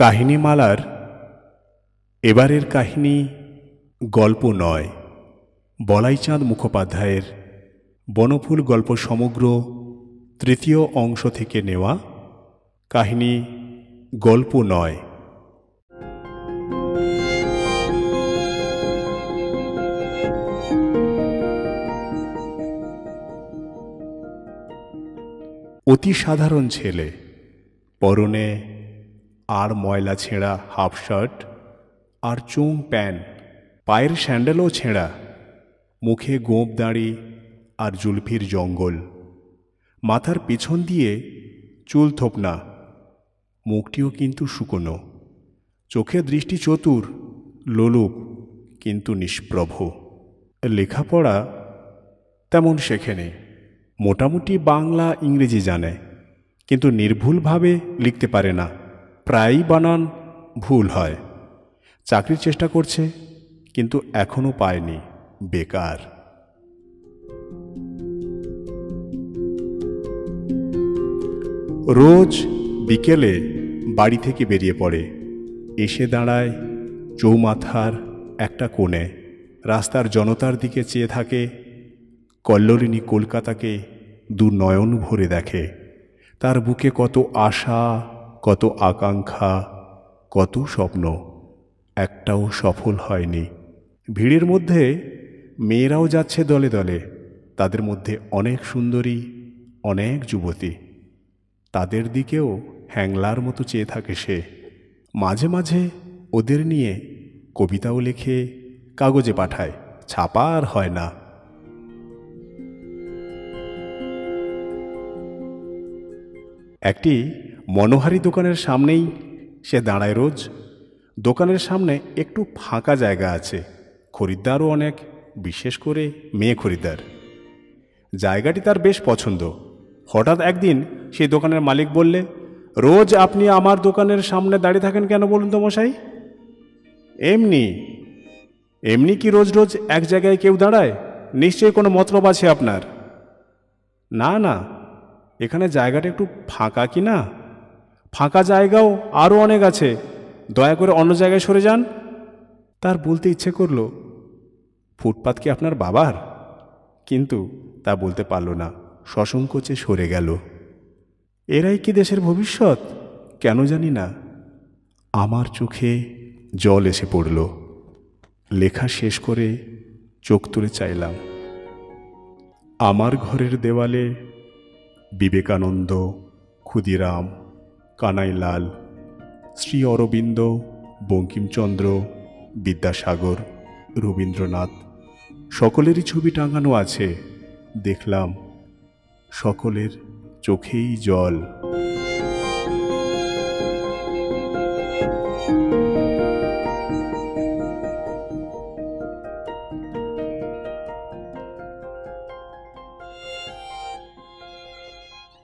কাহিনীমালার এবারের কাহিনী গল্প নয়। বলাইচাঁদ মুখোপাধ্যায়ের বনফুল গল্প সমগ্র তৃতীয় অংশ থেকে নেওয়া কাহিনী গল্প নয়। অতি সাধারণ ছেলে, পরনে আর ময়লা ছেঁড়া হাফ শার্ট আর চোং প্যান্ট, পায়ের স্যান্ডেলও ছেঁড়া, মুখে গোঁপ দাঁড়ি আর জুলফির জঙ্গল। মাথার পিছন দিয়ে চুল থোপনা, মুখটিও কিন্তু শুকনো। চোখে দৃষ্টি চতুর, লোলুপ, কিন্তু নিষ্প্রভ। লেখাপড়া তেমন শেখেনি মোটামুটি বাংলা ইংরেজি জানে, কিন্তু নির্ভুলভাবে লিখতে পারে না। প্রায়ই বানান ভুল হয়। চাকরির চেষ্টা করছে, কিন্তু এখনও পায়নি, বেকার। রোজ বিকেলে বাড়ি থেকে বেরিয়ে পড়ে। এসে দাঁড়ায় চৌমাথার একটা কোণে। রাস্তার জনতার দিকে চেয়ে থাকে, কল্লোলিনী কলকাতাকে দু নয়ন ভরে দেখে। তার বুকে কত আশা কত আকাঙ্ক্ষা, কত স্বপ্ন, একটাও সফল হয়নি। ভিড়ের মধ্যে মেয়েরাও যাচ্ছে দলে দলে, তাদের মধ্যে অনেক সুন্দরী, অনেক যুবতী। তাদের দিকেও হ্যাংলার মতো চেয়ে থাকে সে। মাঝে মাঝে ওদের নিয়ে কবিতাও লেখে কাগজে পাঠায়, ছাপা আর হয় না। একটি মনোহারি দোকানের সামনেই সে দাঁড়ায় রোজ। দোকানের সামনে একটু ফাঁকা জায়গা আছে। খরিদ্দারও অনেক, বিশেষ করে মেয়ে খরিদ্দার। জায়গাটি তার বেশ পছন্দ। হঠাৎ একদিন সেই দোকানের মালিক বললে, রোজ আপনি আমার দোকানের সামনে দাঁড়িয়ে থাকেন কেন বলুন তো মশাই? এমনি। এমনি কি রোজ রোজ এক জায়গায় কেউ দাঁড়ায়? নিশ্চয়ই কোনো মতলব আছে আপনার? না না। এখানে জায়গাটা একটু ফাঁকা কি না? ফাঁকা জায়গাও আরও অনেক আছে। দয়া করে অন্য জায়গায় সরে যান। তার বলতে ইচ্ছে করল, ফুটপাত কি আপনার বাবার? কিন্তু তা বলতে পারল না। সসংকোচে সরে গেল। এরাই কি দেশের ভবিষ্যৎ? কেন জানি না। আমার চোখে জল এসে পড়ল। লেখা শেষ করে চোখ তুলে চাইলাম। আমার ঘরের দেওয়ালে বিবেকানন্দ, ক্ষুদিরাম কানাইলাল শ্রী অরবিন্দ বঙ্কিমচন্দ্র বিদ্যাসাগর রবীন্দ্রনাথ সকলেরই ছবি টাঙানো আছে। দেখলাম সকলের চোখেই জল।